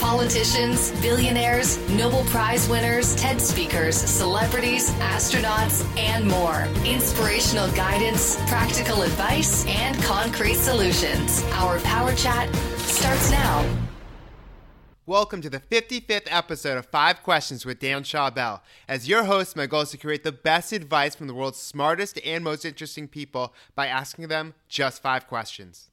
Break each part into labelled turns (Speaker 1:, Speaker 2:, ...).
Speaker 1: politicians, billionaires, Nobel Prize winners, TED speakers, celebrities, astronauts, and more. Inspirational guidance, practical advice, and concrete solutions. Our Power Chat starts now.
Speaker 2: Welcome to the 55th episode of Five Questions with Dan Schawbel. As your host, my goal is to create the best advice from the world's smartest and most interesting people by asking them just five questions.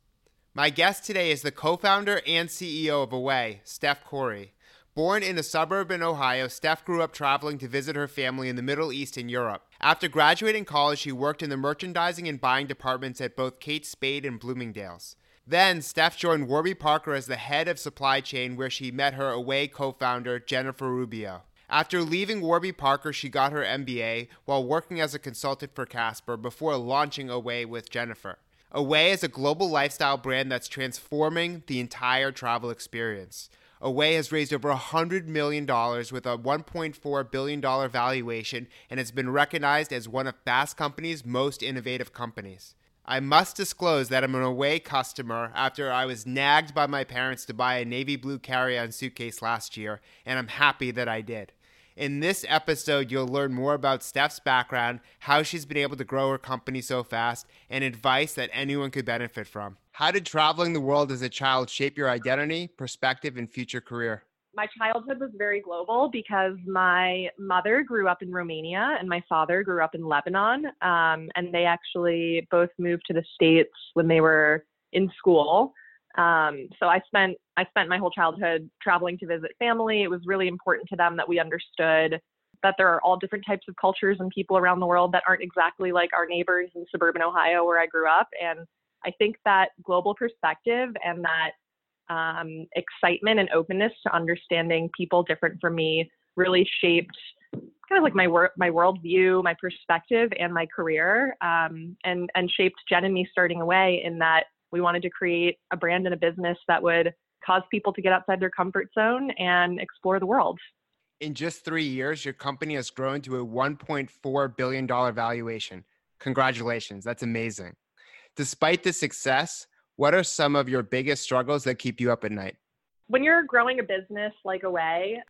Speaker 2: My guest today is the co founder and CEO of Away, Steph Korey. Born in a suburb in Ohio, Steph grew up traveling to visit her family in the Middle East and Europe. After graduating college, she worked in the merchandising and buying departments at both Kate Spade and Bloomingdale's. Then, Steph joined Warby Parker as the head of supply chain, where she met her Away co founder, Jennifer Rubio. After leaving Warby Parker, she got her MBA while working as a consultant for Casper before launching Away with Jennifer. Away is a global lifestyle brand that's transforming the entire travel experience. Away has raised over $100 million with a $1.4 billion valuation and has been recognized as one of Fast Company's most innovative companies. I must disclose that I'm an Away customer after I was nagged by my parents to buy a navy blue carry on suitcase last year, and I'm happy that I did. In this episode, you'll learn more about Steph's background, how she's been able to grow her company so fast, and advice that anyone could benefit from. How did traveling the world as a child shape your identity, perspective, and future career?
Speaker 3: my childhood was very global because my mother grew up in Romania and my father grew up in Lebanon. Um, and they actually both moved to the States when they were in school. Um, so I spent I spent my whole childhood traveling to visit family. It was really important to them that we understood that there are all different types of cultures and people around the world that aren't exactly like our neighbors in suburban Ohio where I grew up. And I think that global perspective and that um, excitement and openness to understanding people different from me really shaped kind of like my work, my worldview, my perspective, and my career, um, and and shaped Jen and me starting Away in that we wanted to create a brand and a business that would cause people to get outside their comfort zone and explore the world.
Speaker 2: In just three years, your company has grown to a $1.4 billion valuation. Congratulations. That's amazing. Despite the success, what are some of your biggest struggles that keep you up at night?
Speaker 3: When you're growing a business like Away,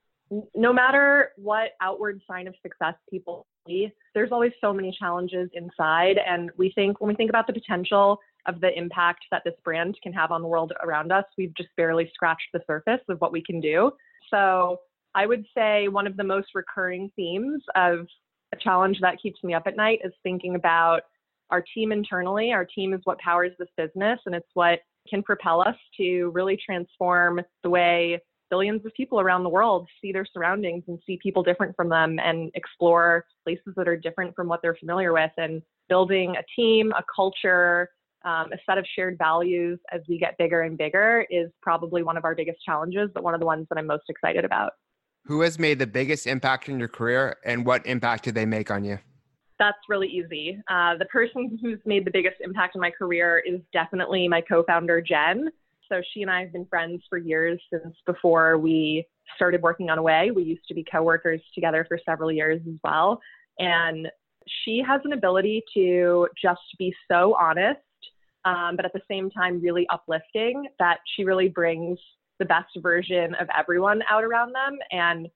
Speaker 3: no matter what outward sign of success people see, there's always so many challenges inside. And we think when we think about the potential of the impact that this brand can have on the world around us, we've just barely scratched the surface of what we can do. So I would say one of the most recurring themes of a challenge that keeps me up at night is thinking about our team internally. Our team is what powers this business, and it's what can propel us to really transform the way billions of people around the world see their surroundings and see people different from them and explore places that are different from what they're familiar with and building a team, a culture, um, a set of shared values as we get bigger and bigger is probably one of our biggest challenges, but one of the ones that I'm most excited about.
Speaker 2: Who has made the biggest impact in your career and what impact did they make on you?
Speaker 3: that's really easy. Uh, the person who's made the biggest impact in my career is definitely my co founder, Jen. So she and I have been friends for years since before we started working on Away. We used to be coworkers together for several years as well. And she has an ability to just be so honest, um, but at the same time, really uplifting that she really brings the best version of everyone out around them. And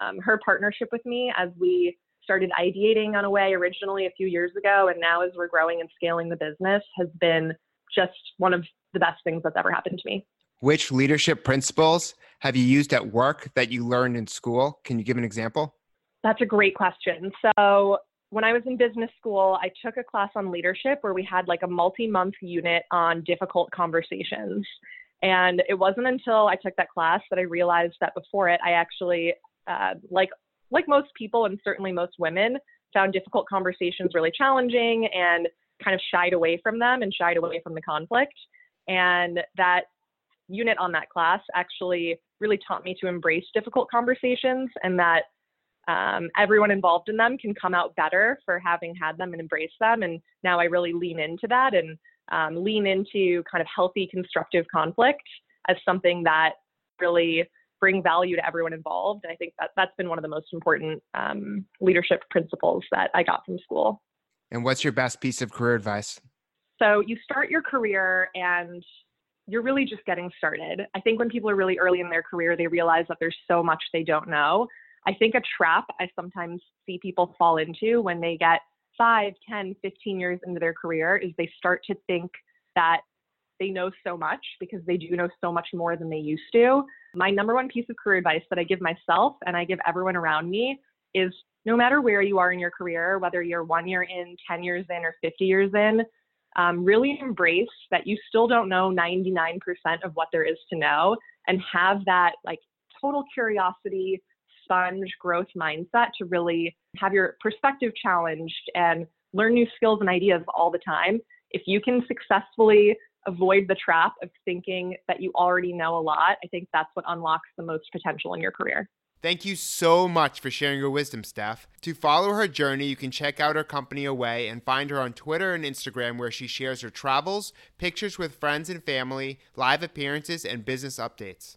Speaker 3: um, her partnership with me as we started ideating on Away originally a few years ago, and now as we're growing and scaling the business, has been just one of the best things that's ever happened to me.
Speaker 2: Which leadership principles have you used at work that you learned in school? Can you give an example?
Speaker 3: That's a great question. So, when I was in business school, I took a class on leadership where we had like a multi month unit on difficult conversations. And it wasn't until I took that class that I realized that before it, I actually, uh, like like most people and certainly most women, found difficult conversations really challenging and kind of shied away from them and shied away from the conflict. And that unit on that class actually really taught me to embrace difficult conversations and that um, everyone involved in them can come out better for having had them and embrace them. And now I really lean into that and um, lean into kind of healthy, constructive conflict as something that really bring value to everyone involved. And I think that that's been one of the most important um, leadership principles that I got from school.
Speaker 2: And what's your best piece of career advice?
Speaker 3: So you start your career and you're really just getting started. I think when people are really early in their career, they realize that there's so much they don't know. I think a trap I sometimes see people fall into when they get 5, 10, 15 years into their career is they start to think that they know so much because they do know so much more than they used to. My number one piece of career advice that I give myself and I give everyone around me is no matter where you are in your career, whether you're one year in, 10 years in, or 50 years in, um, really embrace that you still don't know 99% of what there is to know and have that like total curiosity, sponge growth mindset to really have your perspective challenged and learn new skills and ideas all the time. If you can successfully avoid the trap of thinking that you already know a lot, I think that's what unlocks the most potential in your career.
Speaker 2: Thank you so much for sharing your wisdom, Steph. To follow her journey, you can check out her company Away and find her on Twitter and Instagram, where she shares her travels, pictures with friends and family, live appearances, and business updates.